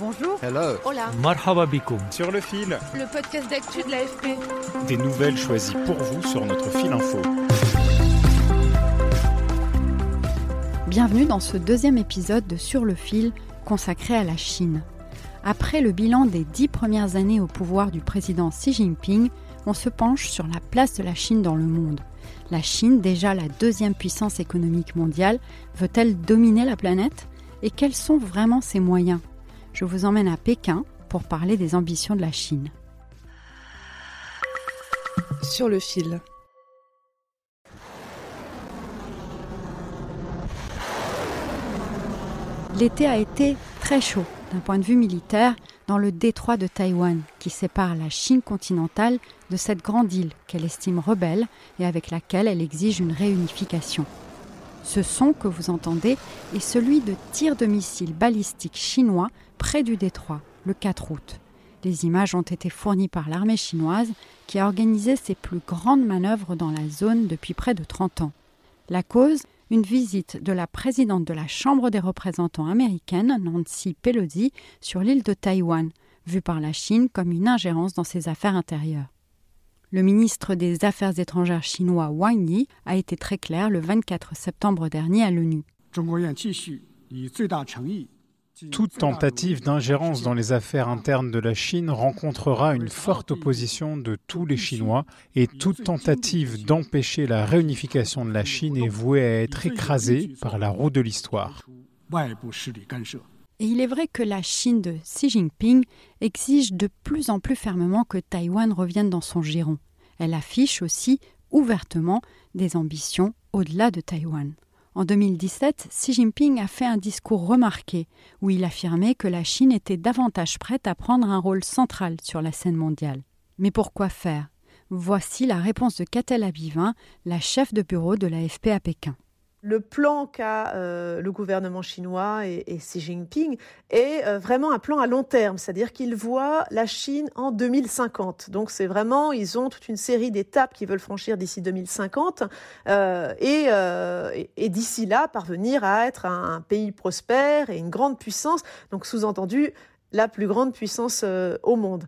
Bonjour. Hello. Hola. Marhaba. Sur le fil. Le podcast d'actu de l'AFP. Des nouvelles choisies pour vous sur notre fil info. Bienvenue dans ce deuxième épisode de Sur le fil consacré à la Chine. Après le bilan des dix premières années au pouvoir du président Xi Jinping, on se penche sur la place de la Chine dans le monde. La Chine, déjà la deuxième puissance économique mondiale, veut-elle dominer la planète? Et quels sont vraiment ses moyens? Je vous emmène à Pékin pour parler des ambitions de la Chine. Sur le fil. L'été a été très chaud d'un point de vue militaire dans le détroit de Taïwan qui sépare la Chine continentale de cette grande île qu'elle estime rebelle et avec laquelle elle exige une réunification. Ce son que vous entendez est celui de tirs de missiles balistiques chinois près du détroit, le 4 août. Les images ont été fournies par l'armée chinoise qui a organisé ses plus grandes manœuvres dans la zone depuis près de 30 ans. La cause une visite de la présidente de la Chambre des représentants américaine, Nancy Pelosi, sur l'île de Taïwan, vue par la Chine comme une ingérence dans ses affaires intérieures. Le ministre des Affaires étrangères chinois Wang Yi a été très clair le 24 septembre dernier à l'ONU. Toute tentative d'ingérence dans les affaires internes de la Chine rencontrera une forte opposition de tous les Chinois et toute tentative d'empêcher la réunification de la Chine est vouée à être écrasée par la roue de l'histoire. Et il est vrai que la Chine de Xi Jinping exige de plus en plus fermement que Taïwan revienne dans son giron. Elle affiche aussi ouvertement des ambitions au-delà de Taïwan. En 2017, Xi Jinping a fait un discours remarqué où il affirmait que la Chine était davantage prête à prendre un rôle central sur la scène mondiale. Mais pourquoi faire? Voici la réponse de Catel Abivin, la chef de bureau de l'AFP à Pékin le plan qu'a euh, le gouvernement chinois et, Xi Jinping est euh, vraiment un plan à long terme, c'est-à-dire qu'ils voient la Chine en 2050. Donc c'est vraiment, ils ont toute une série d'étapes qu'ils veulent franchir d'ici 2050 euh, et, et d'ici là parvenir à être un, un, pays prospère et une grande puissance. Donc sous-entendu la plus grande puissance au monde.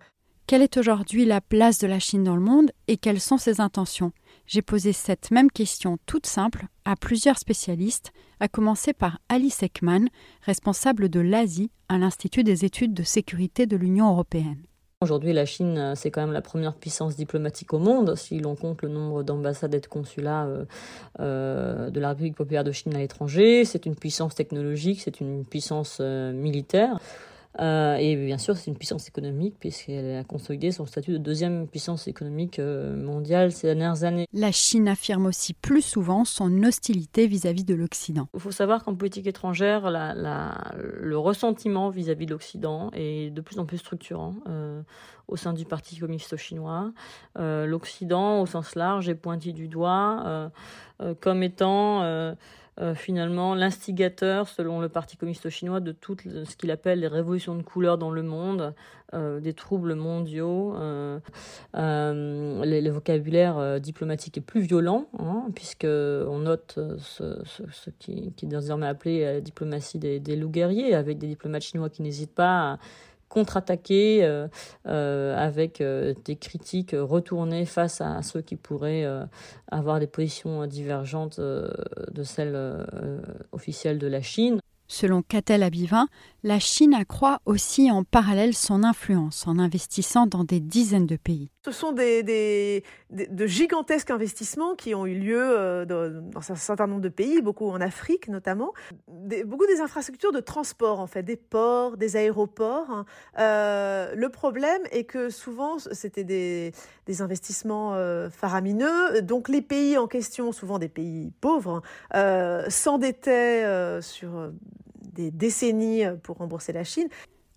Quelle est aujourd'hui la place de la Chine dans le monde et quelles sont ses intentions? J'ai posé cette même question toute simple à plusieurs spécialistes, à commencer par Alice Ekman, responsable de l'Asie à l'Institut des études de sécurité de l'Union européenne. Aujourd'hui, la Chine, euh, c'est quand même la première puissance diplomatique au monde, si l'on compte le nombre d'ambassades et de consulats euh, euh, de la République populaire de Chine à l'étranger. C'est une puissance technologique, c'est une puissance militaire. Euh, et bien sûr, c'est une puissance économique puisqu'elle a consolidé son statut de deuxième puissance économique euh, mondiale ces dernières années. La Chine affirme aussi plus souvent son hostilité vis-à-vis de l'Occident. Il faut savoir qu'en politique étrangère, la, la, le ressentiment vis-à-vis de l'Occident est de plus en plus structurant. Euh, au sein du Parti communiste chinois. Euh, L'Occident, au sens large, est pointé du doigt comme étant euh, finalement l'instigateur, selon le Parti communiste chinois, de tout ce qu'il appelle les révolutions de couleur dans le monde, euh, des troubles mondiaux. Euh, le, vocabulaire diplomatique est plus violent, hein, puisqu'on note ce, qui, est désormais appelé la diplomatie des, des loups guerriers, avec des diplomates chinois qui n'hésitent pas à contre-attaquer euh, euh, avec euh, des critiques retournées face à, ceux qui pourraient avoir des positions divergentes de celles officielles de la Chine. Selon Catel Abivin, la Chine accroît aussi en parallèle son influence en investissant dans des dizaines de pays. Ce sont des, de gigantesques investissements qui ont eu lieu euh, dans un certain nombre de pays, beaucoup en Afrique notamment, beaucoup des infrastructures de transport en fait, des ports, des aéroports. Hein. Euh, le problème est que souvent c'était des, des investissements euh, faramineux, donc les pays en question, souvent des pays pauvres, hein, s'endettaient sur des décennies pour rembourser la Chine.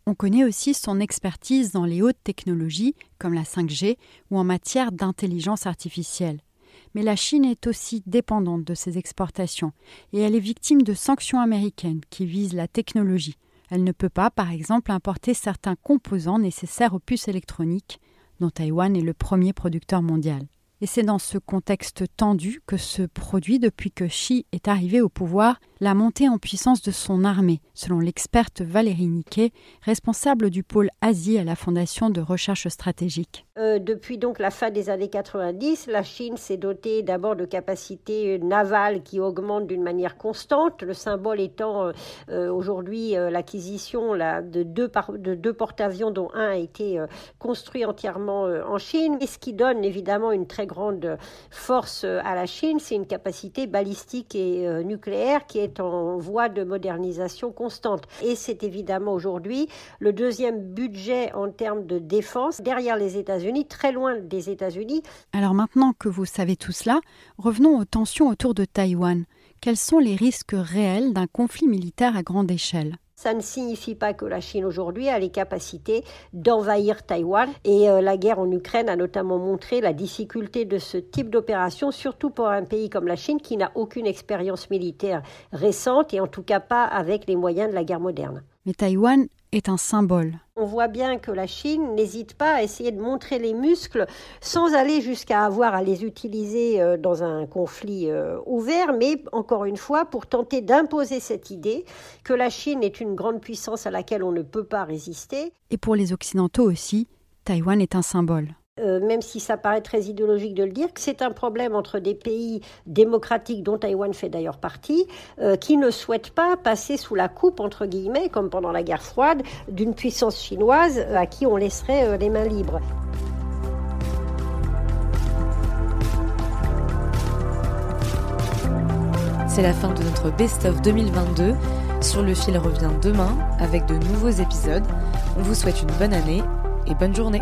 On connaît aussi son expertise dans les hautes technologies comme la 5G ou en matière d'intelligence artificielle. Mais la Chine est aussi dépendante de ses exportations et elle est victime de sanctions américaines qui visent la technologie. Elle ne peut pas, par exemple, importer certains composants nécessaires aux puces électroniques, dont Taïwan est le premier producteur mondial. Et c'est dans ce contexte tendu que se produit, depuis que Xi est arrivé au pouvoir, la montée en puissance de son armée, selon l'experte Valérie Niquet, responsable du pôle Asie à la Fondation de recherche stratégique. Euh, depuis donc la fin des années 90, la Chine s'est dotée d'abord de capacités navales qui augmentent d'une manière constante, le symbole étant euh, euh, aujourd'hui l'acquisition de deux, de deux porte-avions dont un a été construit entièrement en Chine, et ce qui donne évidemment une très grande force à la Chine, c'est une capacité balistique et nucléaire qui est en voie de modernisation constante. Et c'est évidemment aujourd'hui le deuxième budget en termes de défense derrière les États-Unis, très loin des États-Unis. Alors maintenant que vous savez tout cela, revenons aux tensions autour de Taïwan. Quels sont les risques réels d'un conflit militaire à grande échelle? Ça ne signifie pas que la Chine aujourd'hui a les capacités d'envahir Taïwan. Et euh, la guerre en Ukraine a notamment montré la difficulté de ce type d'opération, surtout pour un pays comme la Chine qui n'a aucune expérience militaire récente et en tout cas pas avec les moyens de la guerre moderne. Mais Taïwan est un symbole. On voit bien que la Chine n'hésite pas à essayer de montrer les muscles sans aller jusqu'à avoir à les utiliser euh, dans un conflit euh, ouvert, mais encore une fois pour tenter d'imposer cette idée que la Chine est une grande puissance à laquelle on ne peut pas résister. Et pour les Occidentaux aussi, Taïwan est un symbole. Euh, même si ça paraît très idéologique de le dire, que c'est un problème entre des pays démocratiques, dont Taïwan fait d'ailleurs partie, euh, qui ne souhaitent pas passer sous la coupe, entre guillemets, comme pendant la guerre froide, d'une puissance chinoise euh, à qui on laisserait les mains libres. C'est la fin de notre Best of 2022. Sur le fil revient demain avec de nouveaux épisodes. On vous souhaite une bonne année et bonne journée.